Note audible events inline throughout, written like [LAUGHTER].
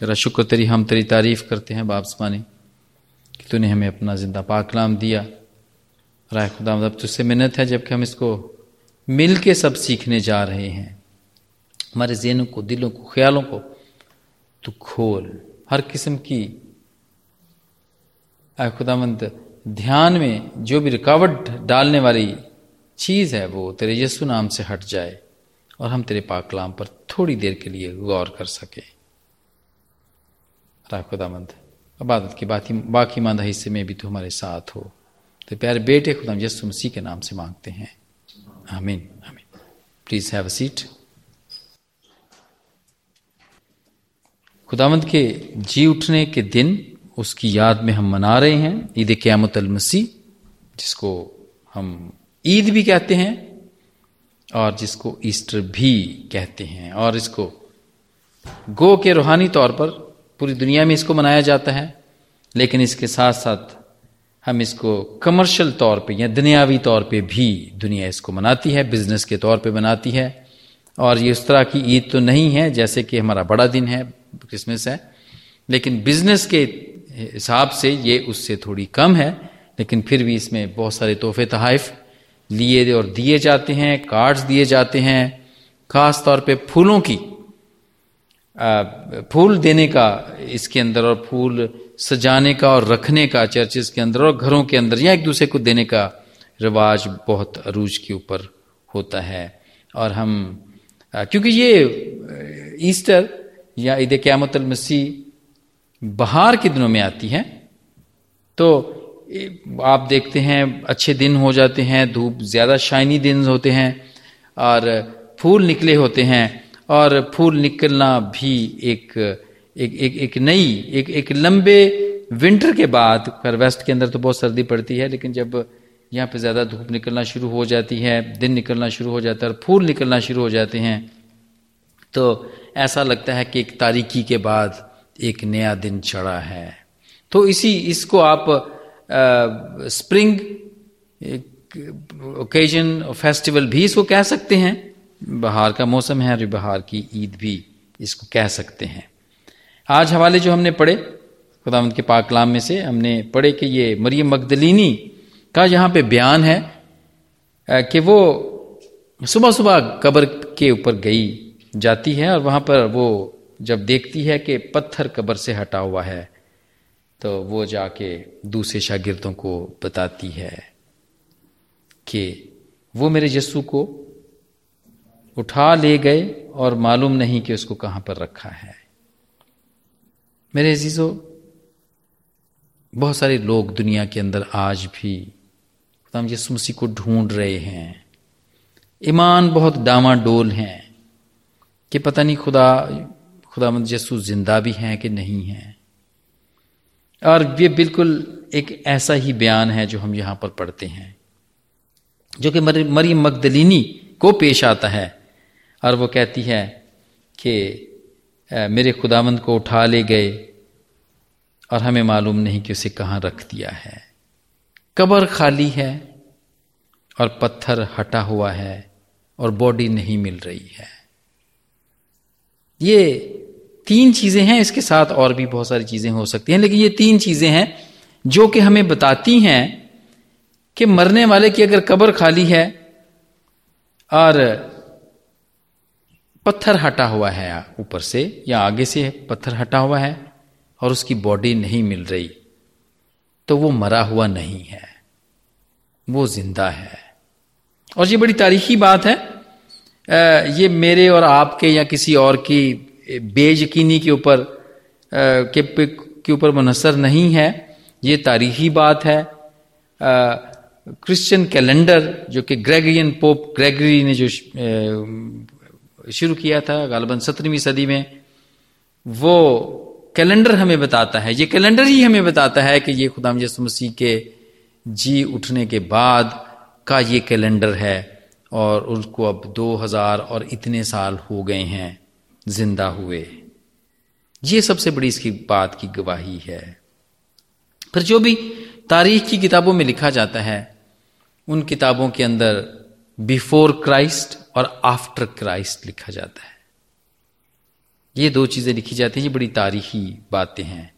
तेरा शुक्र, तेरी हम, तेरी तारीफ़ करते हैं बाप मानी कि तूने हमें अपना ज़िंदा पाकलाम दिया। राय खुदा, अब तुझसे मिन्नत है जबकि हम इसको मिल के सब सीखने जा रहे हैं। हमारे जेनों को, दिलों को, ख्यालों को तू खोल। हर किस्म की आय खुदामंद ध्यान में जो भी रुकावट डालने वाली चीज़ है, वो तेरे यीशु नाम से हट जाए और हम तेरे पाकलाम पर थोड़ी देर के लिए गौर कर सके। खुदामंद। अबादत की बाकी बाकी मांदा हिस्से में भी तो हमारे साथ हो। तो प्यारे बेटे खुदा यीशु मसीह के नाम से मांगते हैं। आमीन आमीन। प्लीज़ हैव अ सीट खुदावंत के जी उठने के दिन उसकी याद में हम मना रहे हैं, ईद क्यामत मसीह, जिसको हम ईद भी कहते हैं और जिसको ईस्टर भी कहते हैं। और इसको गो के रूहानी तौर पर पूरी दुनिया में इसको मनाया जाता है, लेकिन इसके साथ साथ हम इसको कमर्शियल तौर पे या दुनियावी तौर पे भी दुनिया इसको मनाती है बिज़नेस के तौर पे मनाती है। और ये उस तरह की ईद तो नहीं है, जैसे कि हमारा बड़ा दिन है क्रिसमस है, लेकिन बिज़नेस के हिसाब से ये उससे थोड़ी कम है, लेकिन फिर भी इसमें बहुत सारे तोहफे तहाइफ लिए और दिए जाते हैं कार्ड्स दिए जाते हैं, खास तौर पे फूलों की। फूल देने का इसके अंदर और फूल सजाने का और रखने का चर्चेस के अंदर और घरों के अंदर या एक दूसरे को देने का रिवाज बहुत अरूज के ऊपर होता है। और हम क्योंकि ये ईस्टर या ईद क्यामत मसीह बहार के दिनों में आती है तो आप देखते हैं, अच्छे दिन हो जाते हैं, धूप ज़्यादा शाइनी दिन होते हैं, और फूल निकले होते हैं और फूल निकलना भी एक एक एक, एक नई एक एक लंबे विंटर के बाद पर वेस्ट के अंदर तो बहुत सर्दी पड़ती है लेकिन जब यहाँ पे ज़्यादा धूप निकलना शुरू हो जाती है दिन निकलना शुरू हो जाता है और फूल निकलना शुरू हो जाते हैं तो ऐसा लगता है कि एक तारीकी के बाद एक नया दिन चढ़ा है। तो इसी इसको आप स्प्रिंग ओकेजन फेस्टिवल भी इसको कह सकते हैं। बहार का मौसम है और बहार की ईद भी इसको कह सकते हैं। आज हवाले जो हमने पढ़े, खुदावंत के पाकलाम में से हमने पढ़े कि ये मरियम मगदलिनी का यहाँ पे बयान है कि वो सुबह सुबह कब्र के ऊपर गई, जाती है और वहाँ पर वो जब देखती है कि पत्थर कब्र से हटा हुआ है तो वो जाके दूसरे शागिर्दों को बताती है कि वो मेरे यस्सू को उठा ले गए और मालूम नहीं कि उसको कहाँ पर रखा है। मेरे अजीजो, बहुत सारे लोग दुनिया के अंदर आज भी हम मसीह को ढूंढ रहे हैं। ईमान बहुत डामाडोल हैं कि पता नहीं खुदा खुदा मंद यसु ज़िंदा भी हैं कि नहीं है। और ये बिल्कुल एक ऐसा ही बयान है जो हम यहाँ पर पढ़ते हैं, जो कि मरियम मगदलिनी को पेश आता है। और वो कहती है कि मेरे खुदामंद को उठा ले गए और हमें मालूम नहीं कि उसे कहाँ रख दिया है। कबर खाली है और पत्थर हटा हुआ है और बॉडी नहीं मिल रही है। ये तीन चीज़ें हैं, इसके साथ और भी बहुत सारी चीज़ें हो सकती हैं, लेकिन ये तीन चीज़ें हैं जो कि हमें बताती हैं कि मरने वाले की अगर कब्र खाली है और पत्थर हटा हुआ है ऊपर से, या आगे से पत्थर हटा हुआ है, और उसकी बॉडी नहीं मिल रही तो वो मरा हुआ नहीं है, वो ज़िंदा है। और ये बड़ी तारीखी बात है ये मेरे और आपके या किसी और की बेयकीनी के ऊपर के के ऊपर मुनसर नहीं है, ये तारीखी बात है। क्रिश्चियन कैलेंडर जो कि ग्रेगरियन पोप ग्रेगरी ने जो शुरू किया था गालबन सत्रहवीं सदी में। वो कैलेंडर हमें बताता है, ये कैलेंडर ही हमें बताता है कि ये खुदाम यसु मसीह के जी उठने के बाद का ये कैलेंडर है और उसको अब 2000 और इतने साल हो गए हैं, ज़िंदा हुए। ये सबसे बड़ी इसकी बात की गवाही है। फिर जो भी तारीख की किताबों में लिखा जाता है, उन किताबों के अंदर बिफोर क्राइस्ट और आफ्टर क्राइस्ट लिखा जाता है। ये दो चीज़ें लिखी जाती हैं, ये बड़ी तारीखी बातें हैं।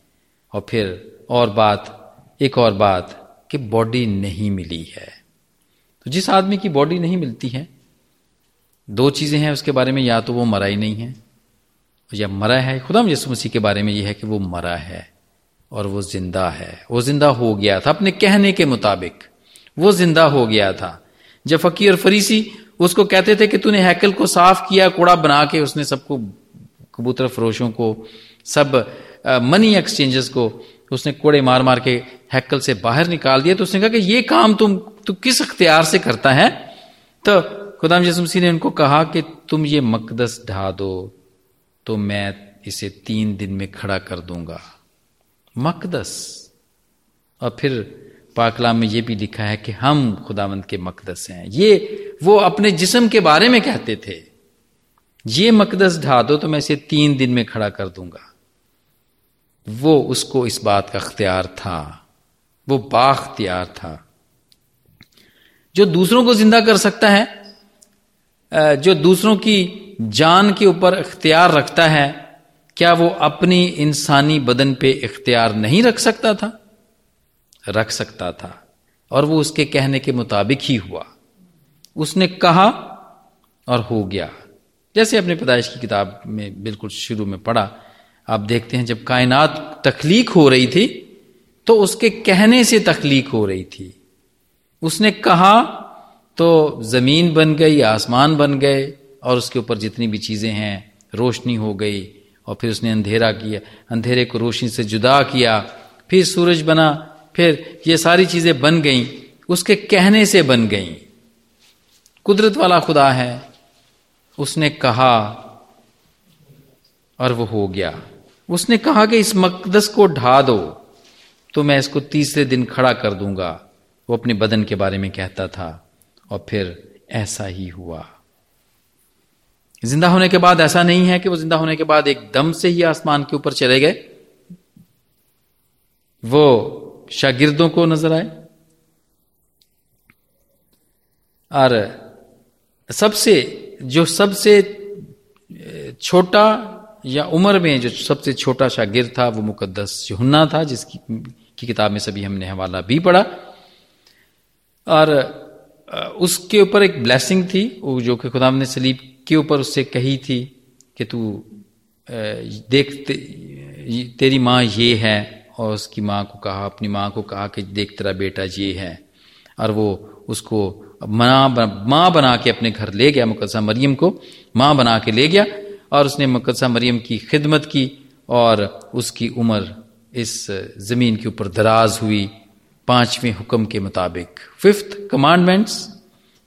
और फिर और बात, एक और बात कि बॉडी नहीं मिली है। तो जिस आदमी की बॉडी नहीं मिलती है, दो चीज़ें हैं उसके बारे में, या तो वो मरा ही नहीं है या मरा है। खुदा यसु मसीह के बारे में यह है कि वो मरा है और वो ज़िंदा है। वो ज़िंदा हो गया था अपने कहने के मुताबिक। वो ज़िंदा हो गया था। जब फकीर फरीसी उसको कहते थे कि तूने हैकल को साफ़ किया, कूड़ा बना के उसने सबको, कबूतर, फरोशों को, सब मनी एक्सचेंजेस को उसने कूड़े मार मार के हैकल से बाहर निकाल दिया। तो उसने कहा कि ये काम तुम, तू किस अख्तियार से करता है? तो खुदाम यसमसी ने उनको कहा कि तुम ये मकदस ढा दो तो मैं इसे तीन दिन में खड़ा कर दूँगा। मकदस। और फिर पाकलाम में ये भी लिखा है कि हम खुदावंत के मकदस हैं। ये, वो अपने जिस्म के बारे में कहते थे। ये मकदस ढा दो तो मैं इसे तीन दिन में खड़ा कर दूँगा। वो उसको इस बात का अख्तियार था। वो बाख्तियार था। जो दूसरों को ज़िंदा कर सकता है जो दूसरों की जान के ऊपर अख्तियार रखता है, क्या वो अपनी इंसानी बदन पे इख्तियार नहीं रख सकता था? रख सकता था और वो उसके कहने के मुताबिक ही हुआ। उसने कहा और हो गया। जैसे अपने पैदाइश की किताब में बिल्कुल शुरू में पढ़ा, आप देखते हैं जब कायनात तखलीक हो रही थी तो उसके कहने से तखलीक हो रही थी। उसने कहा तो ज़मीन बन गई, आसमान बन गए, और उसके ऊपर जितनी भी चीज़ें हैं, रोशनी हो गई, और फिर उसने अंधेरा किया। अंधेरे को रोशनी से जुदा किया। फिर सूरज बना फिर ये सारी चीज़ें बन गई, उसके कहने से बन गई। कुदरत वाला खुदा है, उसने कहा और वो हो गया। उसने कहा कि इस मकदस को ढा दो तो मैं इसको तीसरे दिन खड़ा कर दूँगा। वो अपने बदन के बारे में कहता था, और फिर ऐसा ही हुआ। ज़िंदा होने के बाद ऐसा नहीं है कि वो ज़िंदा होने के बाद एकदम से ही आसमान के ऊपर चले गए। वो शागिर्दों को नज़र आए। और सबसे जो सबसे छोटा या उम्र में जो सबसे छोटा शागिर था वो मुकद्दस यूहन्ना था जिसकी की किताब में सभी हमने हवाला भी पढ़ा। और उसके ऊपर एक ब्लेसिंग थी वो जो कि खुदाम ने सलीब के ऊपर उससे कही थी कि तू देख ते, तेरी माँ ये है और उसकी माँ को कहा, अपनी माँ को कहा कि देख तेरा बेटा ये है। और वो उसको माँ माँ बना के अपने घर ले गया मुकदसा मरियम को, माँ बना के ले गया और उसने मुकदसा मरियम की खिदमत की और उसकी उम्र इस ज़मीन के ऊपर दराज हुई पाँचवें हुक्म के मुताबिक। फिफ्थ कमांडमेंट्स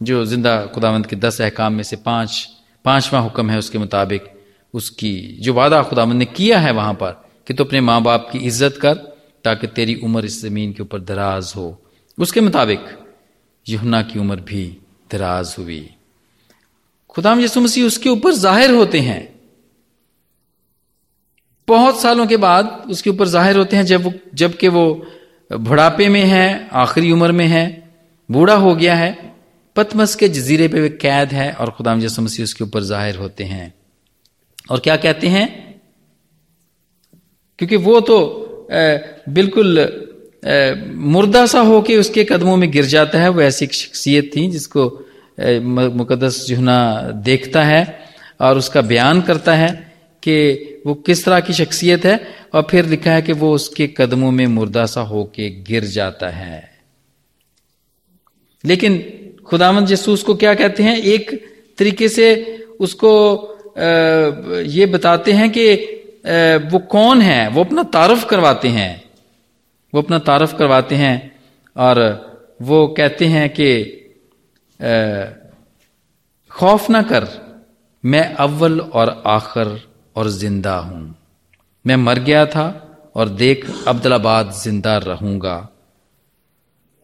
जो ज़िंदा खुदावंत के दस अहकाम में से पाँच, पांचवा हुक्म है उसके मुताबिक उसकी, जो वादा खुदावंत ने किया है वहाँ पर कि तू तो अपने माँ बाप की इज़्ज़त कर ताकि तेरी उम्र इस ज़मीन के ऊपर दराज हो। उसके मुताबिक यहुना की उम्र भी दराज हुई। खुदाम यसु मसीह उसके ऊपर ज़ाहिर होते हैं। बहुत सालों के बाद उसके ऊपर ज़ाहिर होते हैं जब जबकि वो बुढ़ापे में है, आखिरी उम्र में है, बूढ़ा हो गया है, पतमस के जजीरे पे वे कैद है और खुदाम यसु मसीह उसके ऊपर ज़ाहिर होते हैं। और क्या कहते हैं? क्योंकि वो तो बिल्कुल मुर्दा सा होके उसके कदमों में गिर जाता है, वो ऐसी शख्सियत थी जिसको मुकदस जुहना देखता है और उसका बयान करता है कि वो किस तरह की शख्सियत है और फिर लिखा है कि वो उसके कदमों में मुर्दा सा होके गिर जाता है। लेकिन खुदामंद जसूस को क्या कहते हैं? एक तरीके से उसको ये बताते हैं कि वो कौन है? वो अपना तारफ करवाते हैं। वो अपना तारफ करवाते हैं और वो कहते हैं कि खौफ ना कर। मैं अव्वल और आखिर और ज़िंदा हूँ। मैं मर गया था और देख अब्दुलाबाद ज़िंदा रहूँगा।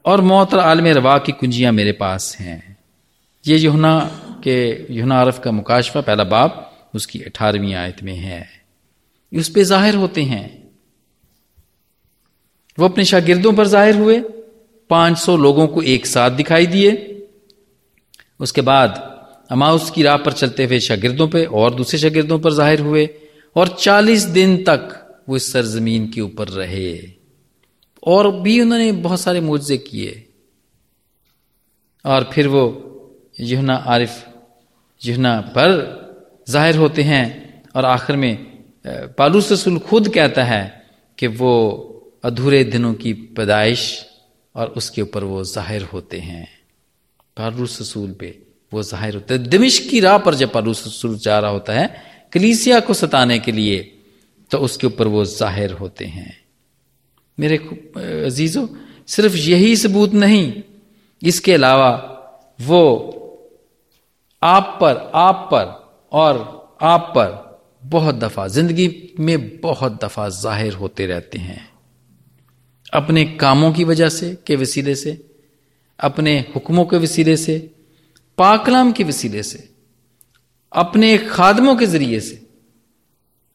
और मौत आलम रवा की कुंजियाँ मेरे पास हैं। ये युना के युना आरफ का मुकाशफा पहला बाप उसकी अठारहवीं आयत में है। उस पर ज़ाहिर होते हैं। वो अपने शागिर्दों पर ज़ाहिर हुए 500 लोगों को एक साथ दिखाई दिए। उसके बाद अमाउस की राह पर चलते हुए शागिर्दों पे और दूसरे शागिर्दों पर ज़ाहिर हुए और चालीस दिन तक वो इस सरजमीन के ऊपर रहे। और भी उन्होंने बहुत सारे मुआवजे किए। और फिर वो युहना आरिफ युहना पर ज़ाहिर होते हैं और आखिर में पालूस रसूल खुद कहता है कि वो अधूरे दिनों की पैदाइश और उसके ऊपर वो ज़ाहिर होते हैं। पालूस रसूल पे वो ज़ाहिर होते हैं। दिमिश की राह पर जब पालूस रसूल जा रहा होता है, कलीसिया को सताने के लिए तो उसके ऊपर वो ज़ाहिर होते हैं। मेरे अजीजों, सिर्फ़ यही सबूत नहीं, इसके अलावा वो आप पर आप पर और आप पर बहुत दफ़ा, ज़िंदगी में बहुत दफ़ा ज़ाहिर होते रहते हैं। अपने कामों की वजह से के वसीले से, अपने हुक्मों के वसीले से पाकलाम के वसीले से, अपने खादमों के ज़रिए से।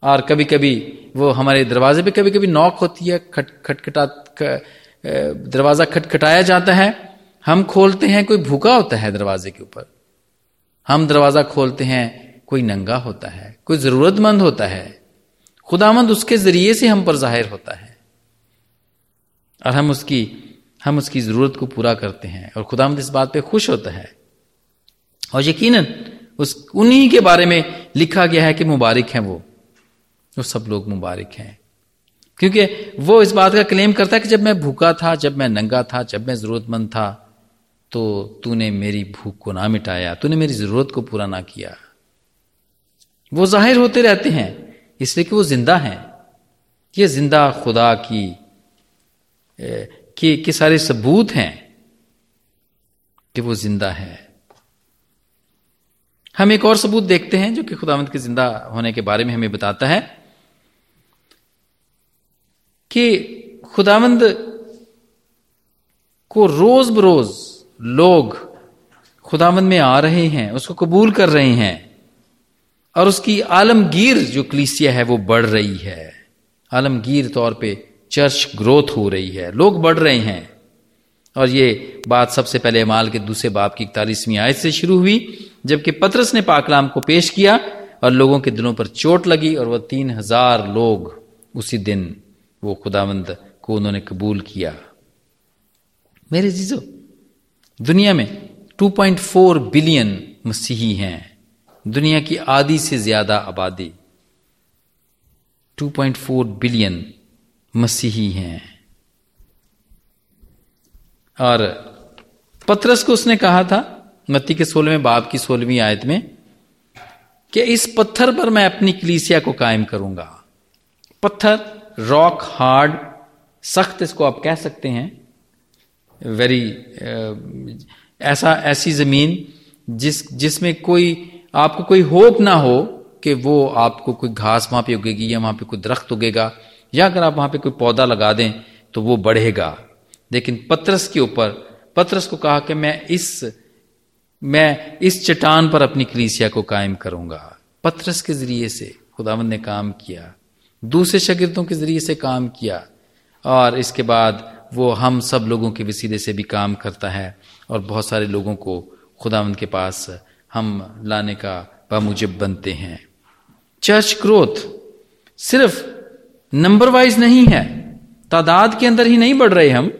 और कभी कभी वो हमारे दरवाजे पे कभी कभी नॉक होती है, खट, खटखटा दरवाज़ा खटखटाया जाता है, हम खोलते हैं, कोई भूखा होता है दरवाजे के ऊपर। हम दरवाज़ा खोलते हैं कोई नंगा होता है, कोई जरूरतमंद होता है, खुदामंद उसके ज़रिए से हम पर ज़ाहिर होता है। और हम उसकी हम उसकी ज़रूरत को पूरा करते हैं और खुदामंद इस बात पे खुश होता है। और यकीनन उस, उन्हीं के बारे में लिखा गया है कि मुबारक हैं वो वो सब लोग मुबारक हैं। क्योंकि वो इस बात का क्लेम करता है कि जब मैं भूखा था, जब मैं नंगा था, जब मैं जरूरतमंद था तो तूने मेरी भूख को ना मिटाया, तूने मेरी ज़रूरत को पूरा ना किया। वो ज़ाहिर होते रहते हैं इसलिए कि वो ज़िंदा हैं। ये ज़िंदा खुदा की के, के सारे सबूत हैं कि वो ज़िंदा है। हम एक और सबूत देखते हैं जो कि खुदावंत के ज़िंदा होने के बारे में हमें बताता है कि खुदावंद को रोज बरोज लोग खुदावंद में आ रहे हैं उसको कबूल कर रहे हैं। और उसकी आलमगीर जो कलीसिया है, वो बढ़ रही है। आलमगीर तौर पे चर्च ग्रोथ हो रही है। लोग बढ़ रहे हैं। और ये बात सबसे पहले माल के दूसरे बाप की इकतालीसवीं आयत से शुरू हुई, जबकि पत्रस ने पाकलाम को पेश किया और लोगों के दिलों पर चोट लगी और वह तीन हज़ार लोग उसी दिन वो खुदावंद को उन्होंने कबूल किया। मेरे जीजो, दुनिया में 2.4 बिलियन मसीही हैं। दुनिया की आधी से ज़्यादा आबादी 2.4 बिलियन मसीही हैं। और पत्रस को उसने कहा था, मत्ती के सोलहवें बाप की सोलहवीं आयत में, कि इस पत्थर पर मैं अपनी कलीसिया को कायम करूँगा। पत्थर रॉक हार्ड सख्त इसको आप कह सकते हैं। वेरी ऐसा, ऐसी ज़मीन जिस, जिसमें कोई आपको कोई होप ना हो कि वो आपको कोई घास वहाँ पे उगेगी या वहाँ पे कोई दरख्त उगेगा, या अगर आप वहाँ पे कोई पौधा लगा दें तो वो बढ़ेगा। लेकिन पत्रस के ऊपर, पत्रस को कहा कि मैं इस मैं इस चट्टान पर अपनी कलीसिया को कायम करूँगा। पत्रस के ज़रिए से खुदावंद ने काम किया। दूसरे शगिर्दों के ज़रिए से काम किया। और इसके बाद वो हम सब लोगों के वसीले से भी काम करता है और बहुत सारे लोगों को खुदावन के पास हम लाने का बामुजब बनते हैं। चर्च ग्रोथ सिर्फ़ नंबर वाइज नहीं है। तादाद के अंदर ही नहीं बढ़ रहे हम।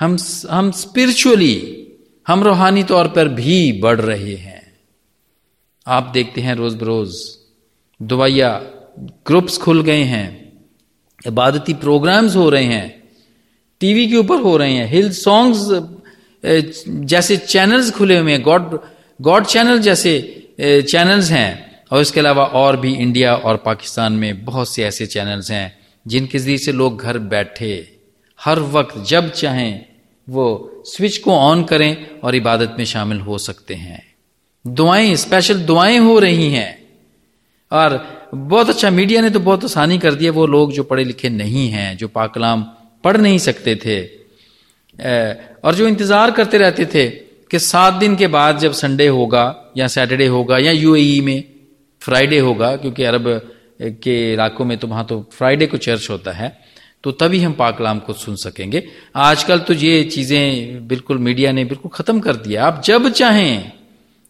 हम हम स्पिरिचुअली, हम रूहानी तौर पर भी बढ़ रहे हैं। आप देखते हैं रोज बरोज दवाइया ग्रुप्स खुल गए हैं, इबादती प्रोग्राम्स हो रहे हैं, टीवी के ऊपर हो रहे हैं, हिल सॉन्ग्स जैसे चैनल्स खुले हुए हैं, गॉड गॉड चैनल जैसे चैनल्स हैं, और इसके अलावा और भी इंडिया और पाकिस्तान में बहुत से ऐसे चैनल्स हैं, जिनके ज़रिए से लोग घर बैठे, हर वक्त जब चाहें, वो स्विच को ऑन करें और इबादत में शामिल हो सकते हैं। दुआएँ स्पेशल दुआएँ हो रही हैं। और बहुत अच्छा मीडिया ने तो बहुत आसानी कर दिया वो लोग जो पढ़े लिखे नहीं हैं, जो पाकलाम पढ़ नहीं सकते थे और जो इंतज़ार करते रहते थे कि सात दिन के बाद जब संडे होगा या सैटरडे होगा या यूएई में फ्राइडे होगा, क्योंकि अरब के इलाकों में तो वहाँ तो फ्राइडे को चर्च होता है तो तभी हम पाकलाम को सुन सकेंगे। आजकल तो ये चीज़ें बिल्कुल मीडिया ने बिल्कुल खत्म कर दिया। आप जब चाहें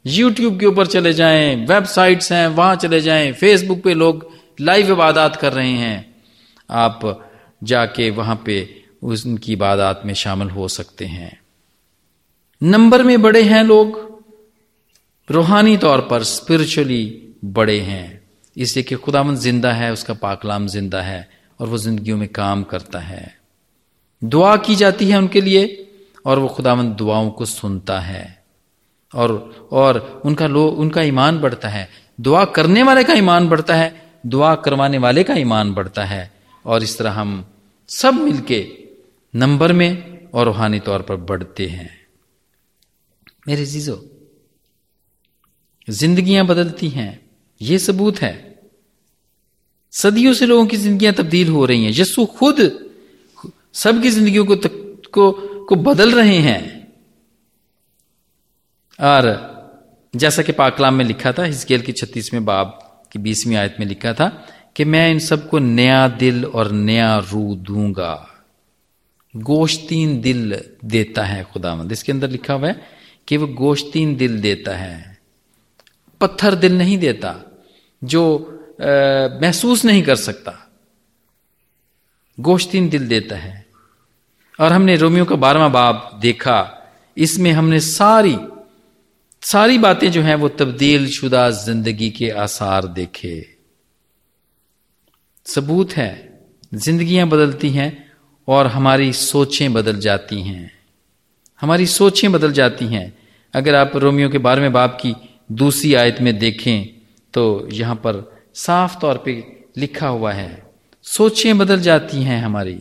यूट्यूब के ऊपर चले जाएँ वेबसाइट्स हैं, वहाँ चले जाएँ फेसबुक पे लोग लाइव इबादत कर रहे हैं, आप जाके वहाँ पे उनकी इबादत में शामिल हो सकते हैं। नंबर में बड़े हैं लोग। रूहानी तौर पर स्पिरिचुअली बड़े हैं। इसलिए कि खुदामंद ज़िंदा है, उसका पाकलाम ज़िंदा है और वो जिंदगियों में काम करता है। दुआ की जाती है उनके लिए और वो खुदामंद दुआओं को सुनता है। और और उनका लो, उनका ईमान बढ़ता है। दुआ करने वाले का ईमान बढ़ता है, दुआ करवाने वाले का ईमान बढ़ता है। और इस तरह हम सब मिलके नंबर में और रूहानी तौर पर बढ़ते हैं। मेरे जीजो जिंदगियाँ बदलती हैं यह सबूत है। सदियों से लोगों की जिंदगियाँ तब्दील हो रही हैं। यस्सु खुद सबकी जिंदगियों को को को बदल रहे हैं। और जैसा कि पाकलाम में लिखा था हिस्केल की छत्तीसवें बाब की बीसवीं आयत में लिखा था कि मैं इन सबको नया दिल और नया रू दूँगा। गोश्तीन दिल देता है खुदावंद। इसके अंदर लिखा हुआ है कि वो गोश्तीन दिल देता है, पत्थर दिल नहीं देता, जो महसूस नहीं कर सकता। गोश्तीन दिल देता है। और हमने रोमियो का बारहवा बाब देखा, इसमें हमने सारी सारी बातें जो हैं वो तब्दील शुदा ज़िंदगी के आसार देखे। सबूत है, जिंदगियाँ बदलती हैं और हमारी सोचें बदल जाती हैं। हमारी सोचें बदल जाती हैं। अगर आप रोमियो के बारहवें बाप की दूसरी आयत में देखें तो यहाँ पर साफ़ तौर पे लिखा हुआ है सोचें बदल जाती हैं हमारी।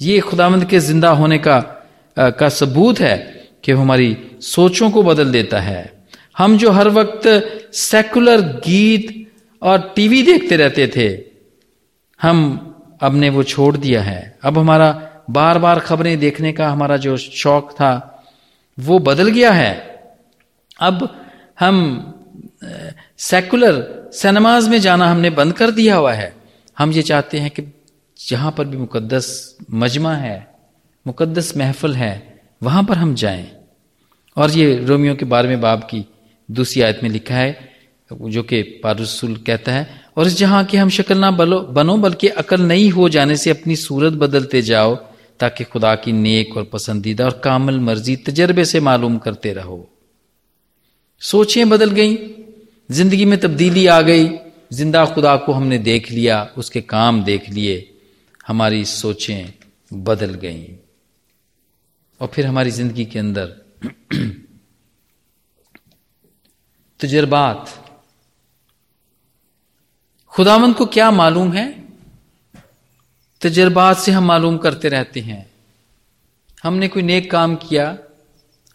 ये खुदामंद के ज़िंदा होने का आ, का सबूत है कि हमारी सोचों को बदल देता है। हम जो हर वक्त सेकुलर गीत और टीवी देखते रहते थे हम अब ने वो छोड़ दिया है। अब हमारा बार बार खबरें देखने का हमारा जो शौक था, वो बदल गया है। अब हम सेकुलर सिनेमाज में जाना हमने बंद कर दिया हुआ है। हम ये चाहते हैं कि जहाँ पर भी मुकद्दस मजमा है, मुकद्दस महफल है, वहाँ पर हम जाएँ। और ये रोमियो के बारहवें बाब की दूसरी आयत में लिखा है, जो कि पारुसुल कहता है, और इस जहाँ की हम शक्ल ना बलो, बनो, बल्कि अकल नहीं हो जाने से अपनी सूरत बदलते जाओ ताकि खुदा की नेक और पसंदीदा और कामल मर्ज़ी तजर्बे से मालूम करते रहो। सोचें बदल गई। ज़िंदगी में तब्दीली आ गई। ज़िंदा खुदा को हमने देख लिया, उसके काम देख लिए। हमारी सोचें बदल गईं। और फिर हमारी ज़िंदगी के अंदर [CLEARS THROAT] तजर्बात। खुदावंद को क्या मालूम है? तजर्बात से हम मालूम करते रहते हैं। हमने कोई नेक काम किया,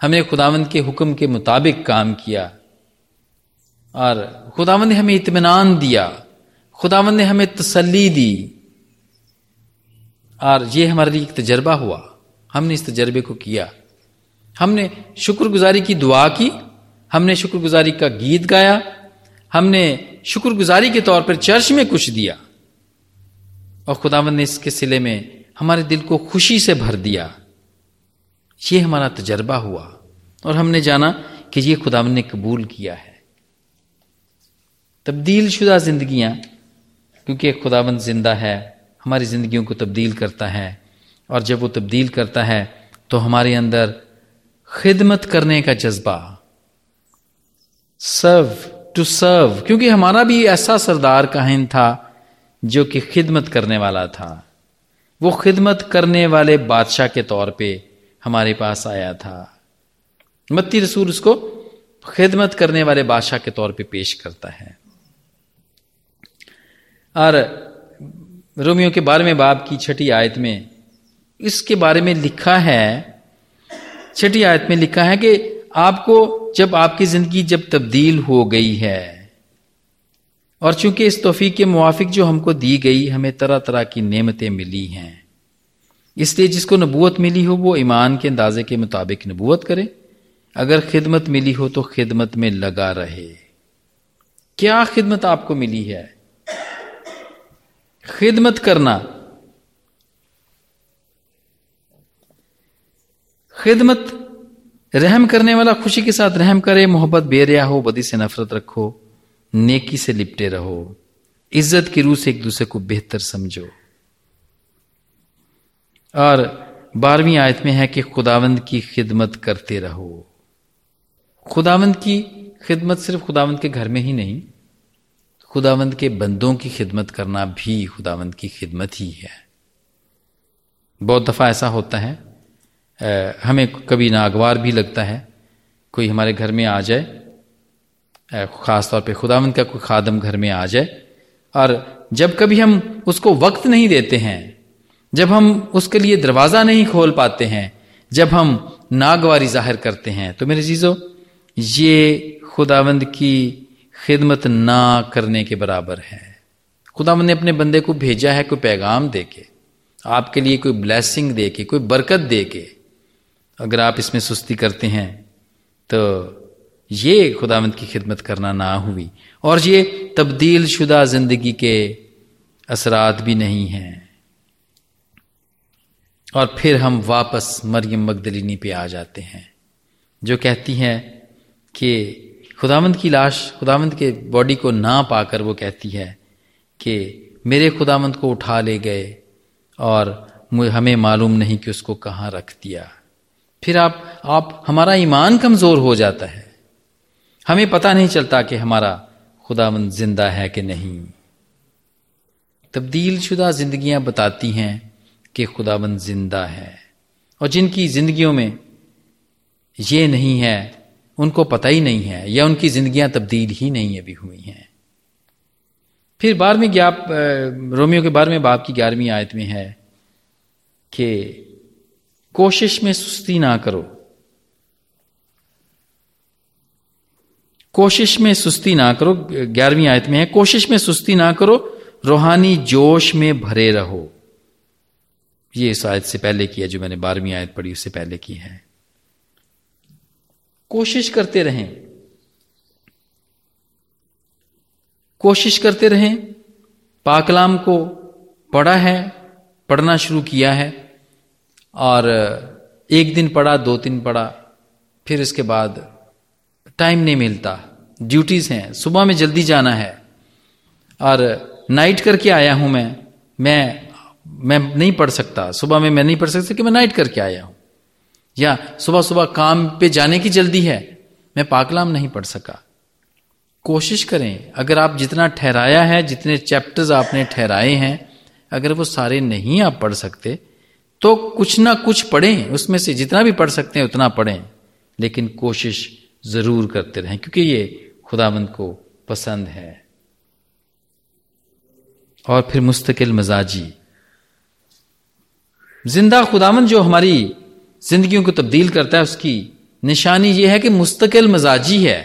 हमने खुदावंद के हुक्म के मुताबिक काम किया, और खुदावंद ने हमें इतमान दिया खुदावंद ने हमें तसल्ली दी, और ये हमारे लिए एक तजर्बा हुआ। हमने इस तजर्बे को किया। हमने शुक्रगुजारी की दुआ की, हमने शुक्रगुजारी का गीत गाया, हमने शुक्रगुजारी के तौर पर चर्च में कुछ दिया। और खुदावंद ने इसके सिले में हमारे दिल को खुशी से भर दिया। ये हमारा तजर्बा हुआ और हमने जाना कि ये खुदावन ने कबूल किया है। तब्दील शुदा जिंदगियाँ, क्योंकि खुदावंद ज़िंदा है, हमारी जिंदगियों को तब्दील करता है और जब वो तब्दील करता है तो हमारे अंदर खिदमत करने का जज्बा। सर्व टू सर्व क्योंकि हमारा भी ऐसा सरदार काहिन था जो कि खिदमत करने वाला था। वो खिदमत करने वाले बादशाह के तौर पे हमारे पास आया था। मत्ती रसूल उसको खिदमत करने वाले बादशाह के तौर पे पेश करता है। और रोमियो के बारहवें बाब की छठी आयत में इसके बारे में लिखा है, छठी आयत में लिखा है कि आपको जब आपकी ज़िंदगी जब तब्दील हो गई है और चूँकि इस तोफीक के मुआफिक जो हमको दी गई, हमें तरह तरह की नेमतें मिली हैं। इसलिए जिसको नबूत मिली हो, वो ईमान के अंदाजे के मुताबिक नबूत करे। अगर खिदमत मिली हो तो खिदमत में लगा रहे। क्या खिदमत आपको मिली है? खिदमत करना। खिदमत रहम करने वाला खुशी के साथ रहम करे, मोहब्बत बेरिया हो, बदी से नफरत रखो। नेकी से लिपटे रहो। इज़्ज़त की रूह से एक दूसरे को बेहतर समझो। और बारहवीं आयत में है कि खुदावंद की खिदमत करते रहो। खुदावंद की खिदमत सिर्फ़ खुदावंद के घर में ही नहीं, खुदावंद के बंदों की खिदमत करना भी खुदावंद की खिदमत ही है। बहुत दफ़ा ऐसा होता है हमें कभी नागवार भी लगता है, कोई हमारे घर में आ जाए ख़ास तौर पे खुदावंद का कोई खादम घर में आ जाए और जब कभी हम उसको वक्त नहीं देते हैं, जब हम उसके लिए दरवाज़ा नहीं खोल पाते हैं, जब हम नागवारी ज़ाहिर करते हैं तो मेरे चीज़ों, ये खुदावंद की खिदमत ना करने के बराबर है। खुदावंद ने अपने बंदे को भेजा है कोई पैगाम दे के आपके लिए कोई ब्लैसिंग दे के कोई बरकत दे के अगर आप इसमें सुस्ती करते हैं तो ये खुदावंद की खिदमत करना ना हुई। और ये तब्दील शुदा ज़िंदगी के असरात भी नहीं हैं। और फिर हम वापस मरियम मगदलिनी पे आ जाते हैं, जो कहती हैं कि खुदावंद की लाश खुदावंद के बॉडी को ना पाकर वो कहती है कि मेरे खुदावंद को उठा ले गए और हमें मालूम नहीं कि उसको कहाँ रख दिया। फिर आप आप, हमारा ईमान कमज़ोर हो जाता है। हमें पता नहीं चलता कि हमारा खुदावंद ज़िंदा है कि नहीं। तब्दील शुदा जिंदगियाँ बताती हैं कि खुदाबंद ज़िंदा है। और जिनकी जिंदगियों में ये नहीं है, उनको पता ही नहीं है, या उनकी जिंदगियाँ तब्दील ही नहीं अभी हुई हैं। फिर बारहवीं ज्ञाप रोमियो के बारे में बाप की ग्यारहवीं आयत में है कि कोशिश में सुस्ती ना करो। कोशिश में सुस्ती ना करो, ग्यारहवीं आयत में है, कोशिश में सुस्ती ना करो, रूहानी जोश में भरे रहो। ये इस आयत से पहले की है, जो मैंने बारहवीं आयत पढ़ी, उससे पहले की है। कोशिश करते रहें। कोशिश करते रहें। पाकलाम को पढ़ा है, पढ़ना शुरू किया है, और एक दिन पढ़ा, दो दिन पढ़ा, फिर इसके बाद टाइम नहीं मिलता। ड्यूटीज़ हैं। सुबह में जल्दी जाना है। और नाइट करके आया हूँ मैं। मैं मैं नहीं पढ़ सकता। सुबह में मैं नहीं पढ़ सकता कि मैं नाइट करके आया हूँ। या सुबह सुबह काम पे जाने की जल्दी है। मैं पाकलाम नहीं पढ़ सका। कोशिश करें। अगर आप जितना ठहराया है, जितने चैप्टर्स आपने ठहराए हैं, अगर वो सारे नहीं आप पढ़ सकते तो कुछ ना कुछ पढ़ें। उसमें से जितना भी पढ़ सकते हैं, उतना पढ़ें। लेकिन कोशिश ज़रूर करते रहें, क्योंकि ये खुदाबंद को पसंद है। और फिर मुस्तकिल मजाजी। ज़िंदा खुदामंद जो हमारी जिंदगियों को तब्दील करता है, उसकी निशानी यह है कि मुस्तकिल मजाजी है।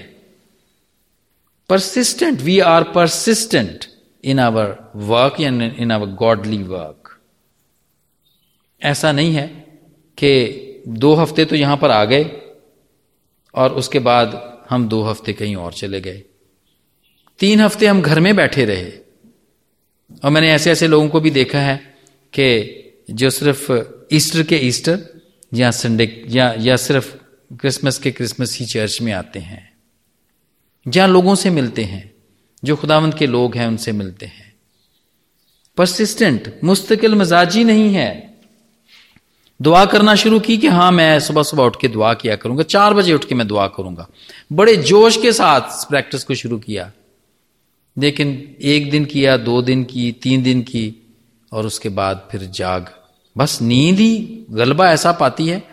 Persistent we are persistent in our work या इन आवर गॉडली वर्क ऐसा नहीं है कि दो हफ़्ते तो यहाँ पर आ गए और उसके बाद हम दो हफ़्ते कहीं और चले गए। तीन हफ़्ते हम घर में बैठे रहे। और मैंने ऐसे ऐसे लोगों को भी देखा है कि जो सिर्फ़ ईस्टर के ईस्टर या संडे या या सिर्फ़ क्रिसमस के क्रिसमस ही चर्च में आते हैं, जहाँ लोगों से मिलते हैं, जो खुदावंत के लोग हैं उनसे मिलते हैं। परसिस्टेंट मुस्तकिल मजाजी नहीं है। दुआ करना शुरू की कि हाँ मैं सुबह सुबह उठ के दुआ किया करूँगा। चार बजे उठ के मैं दुआ करूँगा। बड़े जोश के साथ प्रैक्टिस को शुरू किया। लेकिन एक दिन किया, दो दिन की, तीन दिन की, और उसके बाद फिर जाग। बस नींद ही गलबा ऐसा पाती है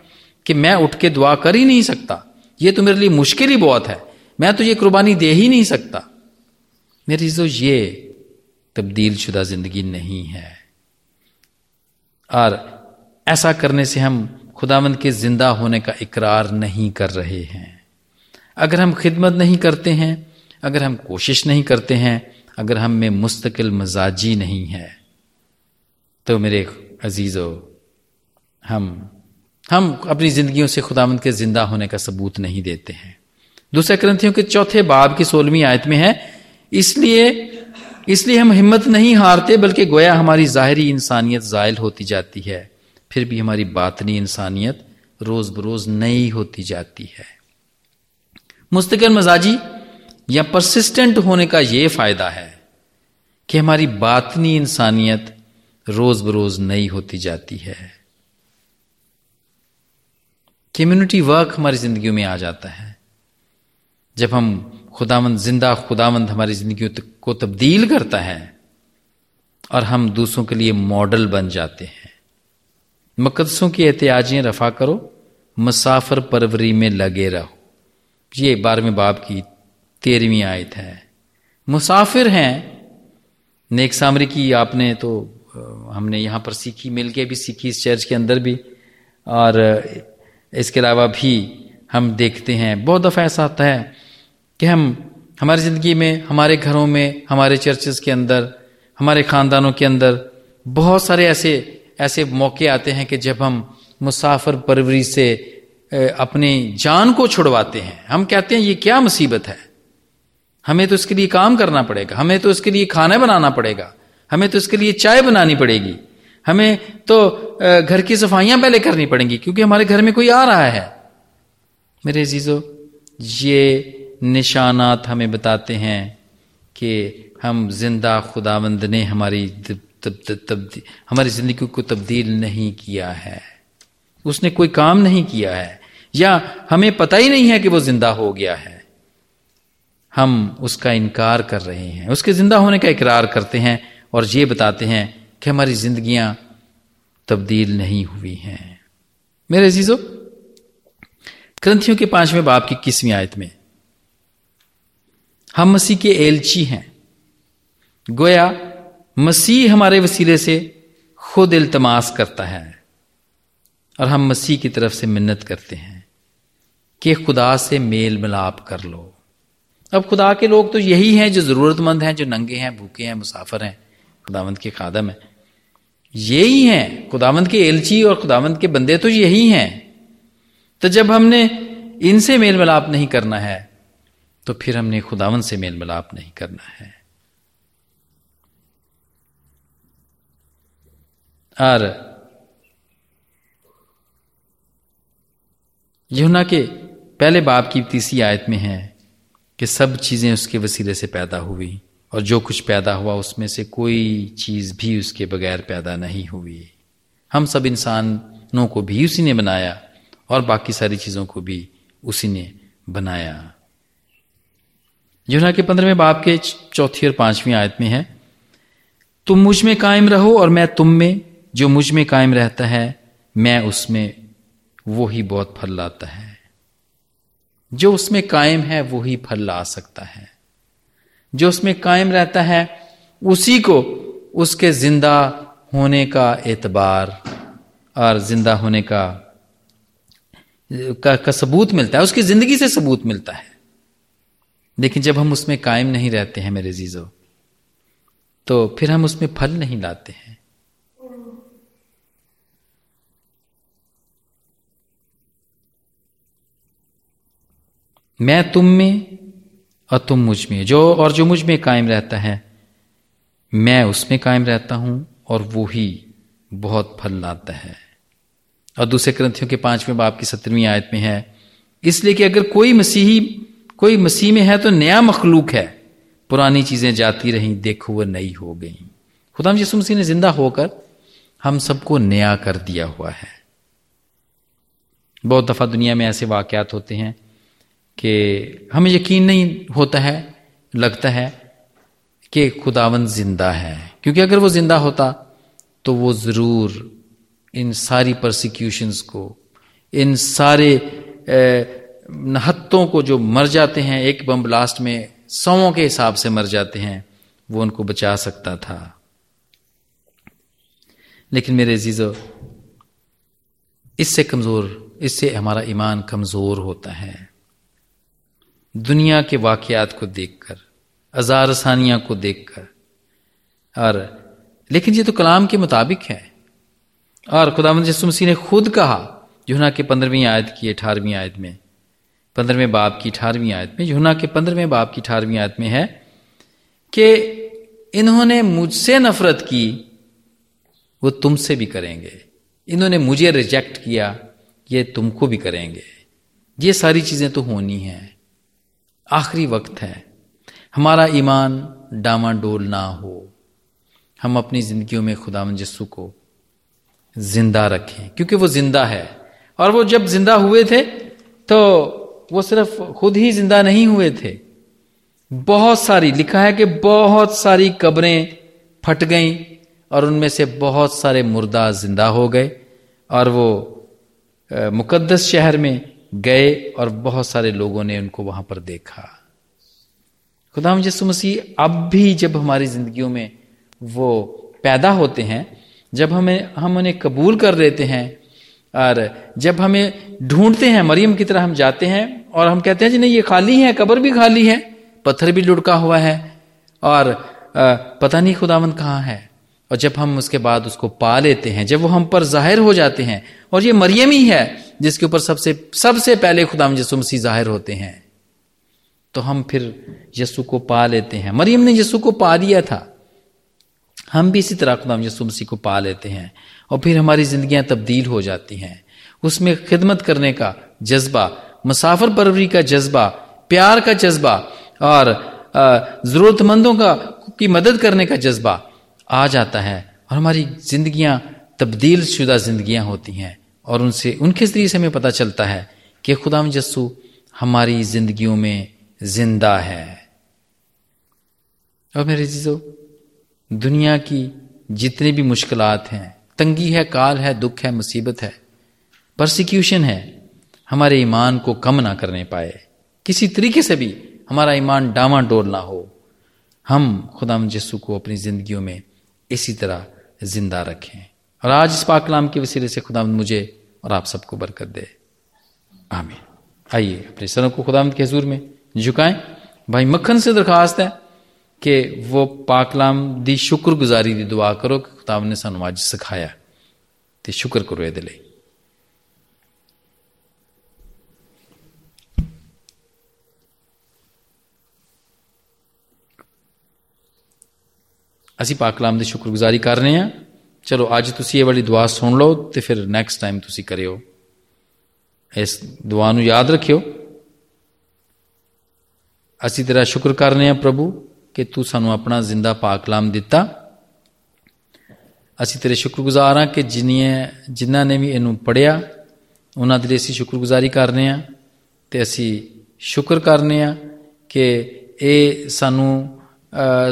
कि मैं उठ के दुआ कर ही नहीं सकता। ये तो मेरे लिए मुश्किल ही बहुत है। मैं तो ये कुर्बानी दे ही नहीं सकता। मेरी तो ये तब्दील शुदा ज़िंदगी नहीं है। और ऐसा करने से हम खुदावंद के ज़िंदा होने का इकरार नहीं कर रहे हैं। अगर हम खिदमत नहीं करते हैं, अगर हम कोशिश नहीं करते हैं, अगर हम में मुस्तकिल मजाजी नहीं है तो मेरे अजीज़ो, हम हम अपनी जिंदगियों से खुदामंद के ज़िंदा होने का सबूत नहीं देते हैं। दूसरे ग्रंथियों के चौथे बाब की सोलहवीं आयत में है, इसलिए इसलिए हम हिम्मत नहीं हारते, बल्कि गोया हमारी जाहरी इंसानियत जायल होती जाती है। फिर भी हमारी बातनी इंसानियत रोज बरोज नई होती जाती है। मुस्तकिल मजाजी, या परसिस्टेंट होने का यह फ़ायदा है कि हमारी बातनी इंसानियत रोज बरोज नई होती जाती है। कम्युनिटी वर्क हमारी ज़िंदगी में आ जाता है। जब हम खुदामंद ज़िंदा खुदामंद हमारी ज़िंदगी को तब्दील करता है और हम दूसरों के लिए मॉडल बन जाते हैं। मकदसों की एहतियाजें रफा करो, मुसाफर परवरी में लगे रहो। ये बारहवें बाब की तेरहवीं आयत है। मुसाफिर हैं, नेक सामरी की आपने तो हमने यहाँ पर सीखी, मिल के भी सीखी इस चर्च के अंदर भी। और इसके अलावा भी हम देखते हैं, बहुत दफ़ा ऐसा आता है कि हम, हमारी ज़िंदगी में, हमारे घरों में, हमारे चर्चेस के अंदर, हमारे ख़ानदानों के अंदर, बहुत सारे ऐसे ऐसे मौके आते हैं कि जब हम मुसाफिर परवरी से अपनी जान को छुड़वाते हैं। हम कहते हैं, ये क्या मुसीबत है? हमें तो इसके लिए काम करना पड़ेगा। हमें तो इसके लिए खाना बनाना पड़ेगा। हमें तो इसके लिए चाय बनानी पड़ेगी। हमें तो घर की सफाइयाँ पहले करनी पड़ेंगी, क्योंकि हमारे घर में कोई आ रहा है। मेरे जीजो ये निशानात हमें बताते हैं कि हम ज़िंदा खुदावंद ने हमारी तब, तब, तब, हमारी ज़िंदगी को तब्दील नहीं किया है। उसने कोई काम नहीं किया है। या हमें पता ही नहीं है कि वो ज़िंदा हो गया है। हम उसका इनकार कर रहे हैं। उसके ज़िंदा होने का इकरार करते हैं और ये बताते हैं कि हमारी जिंदगियाँ तब्दील नहीं हुई हैं। मेरे अजीजों ग्रंथियों के पाँचवें बाप की किसवीं आयत में हम मसीह के एलची हैं। गोया मसीह हमारे वसीले से खुद इल्तमास करता है और हम मसीह की तरफ़ से मिन्नत करते हैं कि खुदा से मेल मिलाप कर लो। अब खुदा के लोग तो यही हैं जो जरूरतमंद हैं, जो नंगे हैं, भूखे हैं, मुसाफर हैं, खुदावंत के खादम हैं। यही हैं, खुदावंत के एलची और खुदावंत के बंदे तो यही हैं। तो जब हमने इनसे मेल मिलाप नहीं करना है तो फिर हमने खुदावंत से मेल मिलाप नहीं करना है। और यमुना के पहले बाप की तीसरी आयत में है कि सब चीज़ें उसके वसीले से पैदा हुई और जो कुछ पैदा हुआ उसमें से कोई चीज़ भी उसके बगैर पैदा नहीं हुई। हम सब इंसानों को भी उसी ने बनाया और बाकी सारी चीज़ों को भी उसी ने बनाया। यूना के पंद्रहवें बाप के चौथी और पांचवी आयत में है, तुम मुझमें कायम रहो और मैं तुम में जो मुझमें कायम रहता है मैं उसमें वो ही बहुत फल लाता है। जो उसमें कायम है वो ही फल ला सकता है। जो उसमें कायम रहता है उसी को उसके ज़िंदा होने का एतबार और ज़िंदा होने का का, का सबूत मिलता है उसकी ज़िंदगी से सबूत मिलता है। लेकिन जब हम उसमें कायम नहीं रहते हैं मेरे जीजो तो फिर हम उसमें फल नहीं लाते हैं। मैं तुम में और तुम मुझमें। जो और जो मुझमें कायम रहता है, मैं उसमें कायम रहता हूँ और वो ही बहुत फल लाता है। और दूसरे ग्रंथियों के पाँचवें बाप की सत्रहवीं आयत में है, इसलिए कि अगर कोई मसीही, कोई मसीह में है तो नया मखलूक है। पुरानी चीज़ें जाती रहीं, देखो वह नई हो गई। खुदाम यसु मसीह ने ज़िंदा होकर हम सबको नया कर दिया हुआ है। बहुत दफ़ा दुनिया में ऐसे वाकयात होते हैं कि हमें यकीन नहीं होता है, लगता है कि खुदावन ज़िंदा है। क्योंकि अगर वो ज़िंदा होता तो वो ज़रूर इन सारी प्रोसिक्यूशंस को, इन सारे नहत्तों को जो मर जाते हैं, एक बम ब्लास्ट में सौ के हिसाब से मर जाते हैं, वो उनको बचा सकता था। लेकिन मेरे जीजो इससे कमज़ोर, इससे हमारा ईमान कमज़ोर होता है। दुनिया के वाकयात को देखकर, अजार आसानियाँ को देखकर। और, लेकिन ये तो कलाम के मुताबिक है। और खुदाम मसीह ने खुद कहा यूना के पंद्रहवीं आयत की अठारहवीं आयत में, पंद्रहवें बाप की अठारहवीं आयत में यूना के पंद्रहवें बाप की अठारहवीं आयत में है कि इन्होंने मुझसे नफरत की, वो तुमसे भी करेंगे। इन्होंने मुझे रिजेक्ट किया, ये तुमको भी करेंगे। ये सारी चीज़ें तो होनी हैं। आखिरी वक्त है। हमारा ईमान डामाडोल ना हो। हम अपनी जिंदगियों में खुदा यस्सु को ज़िंदा रखें, क्योंकि वो ज़िंदा है। और वो जब ज़िंदा हुए थे तो वो सिर्फ़ खुद ही ज़िंदा नहीं हुए थे। बहुत सारी, लिखा है कि बहुत सारी कब्रें फट गईं और उनमें से बहुत सारे मुर्दा ज़िंदा हो गए। और वो मुकद्दस शहर में गए और बहुत सारे लोगों ने उनको वहाँ पर देखा। खुदाम यसु मसीह, अब भी जब हमारी जिंदगियों में वो पैदा होते हैं, जब हमें, हम उन्हें कबूल कर लेते हैं और जब हमें ढूंढते हैं, मरियम की तरह हम जाते हैं और हम कहते हैं, जी नहीं, ये खाली है, कब्र भी खाली है, पत्थर भी लुढ़का हुआ है और पता नहीं खुदावन कहाँ है। और जब हम उसके बाद उसको पा लेते हैं, जब वो हम पर ज़ाहिर हो जाते हैं, और ये मरियम ही है, जिसके ऊपर सबसे सबसे पहले खुदा यसु मसीह ज़ाहिर होते हैं तो हम फिर यसु को पा लेते हैं। मरियम ने यसु को पा लिया था। हम भी इसी तरह खुदा यसु मसीह को पा लेते हैं, और फिर हमारी जिंदगियाँ तब्दील हो जाती हैं। उसमें खिदमत करने का जज्बा, मुसाफर परवरी का जज्बा, प्यार का जज्बा, और जरूरतमंदों का, की मदद करने का जज्बा आ जाता है और हमारी जिंदगियाँ, तब्दील शुदा जिंदगियाँ होती हैं और उनसे, उनके ज़रिए से हमें पता चलता है कि खुदाम जस्सू हमारी जिंदगियों में ज़िंदा है। और मेरे चीज़ों, दुनिया की जितनी भी मुश्किल हैं, तंगी है, काल है, दुख है, मुसीबत है परसिक्यूशन है, हमारे ईमान को कम ना करने पाए। किसी तरीके से भी हमारा ईमान डामा डोल ना हो। हम खुदाम जस्सू को अपनी जिंदगियों में इसी तरह ज़िंदा रखें। और आज इस पाकलाम के वसीले से खुदा मुझे और आप सबको बरकत दे। आमीन। आइए, अपने सरों को खुदा के हजूर में झुकाएँ। भाई, मक्खन से दरखास्त है कि वो पाकलाम दी शुक्रगुजारी दी दुआ करो कि खुदा ने सानू अज सिखाया। तो शुक्र करो ये लिए ਅਸੀਂ ਪਾਕਲਾਮ ਦੀ ਸ਼ੁਕਰਗੁਜ਼ਾਰੀ ਕਰ ਰਹੇ ਹਾਂ। ਚਲੋ, ਅੱਜ ਤੁਸੀਂ ਇਹ ਵਾਲੀ ਦੁਆ ਸੁਣ ਲਓ ਤੇ ਫਿਰ ਨੈਕਸਟ ਟਾਈਮ ਤੁਸੀਂ ਕਰਿਓ। ਇਸ ਦੁਆ ਨੂੰ ਯਾਦ ਰੱਖਿਓ। ਅਸੀਂ ਤੇਰਾ ਸ਼ੁਕਰ ਕਰ ਰਹੇ ਹਾਂ ਪ੍ਰਭੂ ਕਿ ਤੂੰ ਸਾਨੂੰ ਆਪਣਾ ਜ਼ਿੰਦਾ ਪਾਕਲਾਮ ਦਿੱਤਾ। ਅਸੀਂ ਤੇਰੇ ਸ਼ੁਕਰਗੁਜ਼ਾਰ ਹਾਂ ਕਿ ਜਿਨੀਆਂ, ਜਿਨ੍ਹਾਂ ਨੇ ਵੀ ਇਹਨੂੰ ਪੜਿਆ ਉਹਨਾਂ ਦੇ ਲਈ ਅਸੀਂ ਸ਼ੁਕਰਗੁਜ਼ਾਰੀ ਕਰ ਰਹੇ ਹਾਂ ਤੇ ਅਸੀਂ ਸ਼ੁਕਰ ਕਰਨੇ ਆ ਕਿ ਇਹ ਸਾਨੂੰ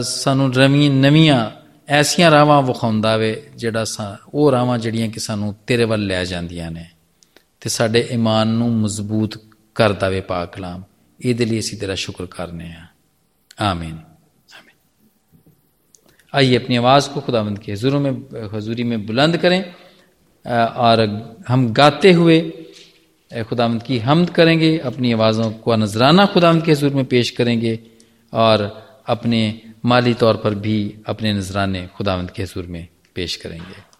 ਸਾਨੂੰ ਰਵੀ ਨਵੀਆਂ ਐਸੀਆਂ ਰਾਵਾਂ ਵਿਖਾਉਂਦਾ ਵੇ ਜਿਹੜਾ ਉਹ ਰਾਵਾਂ ਜਿਹੜੀਆਂ ਕਿ ਸਾਨੂੰ ਤੇਰੇ ਵੱਲ ਲੈ ਜਾਂਦੀਆਂ ਨੇ ਤੇ ਸਾਡੇ ਈਮਾਨ ਨੂੰ ਮਜ਼ਬੂਤ ਕਰਦਾ ਵੇ ਪਾਕ ਕਲਾਮ ਇਹਦੇ ਲਈ ਅਸੀਂ ਤੇਰਾ ਸ਼ੁਕਰ ਕਰਨੇ ਆ आमीन आइए अपनी आवाज़ को खुदावंद की हजूरों में हजूरी में बुलंद करें और हम गाते हुए खुदावंद की हमद करेंगे अपनी आवाज़ों को नजराना खुदावंद के हजूर में पेश करेंगे और अपने माली तौर पर भी अपने नजराने खुदावंद के हजूर में पेश करेंगे।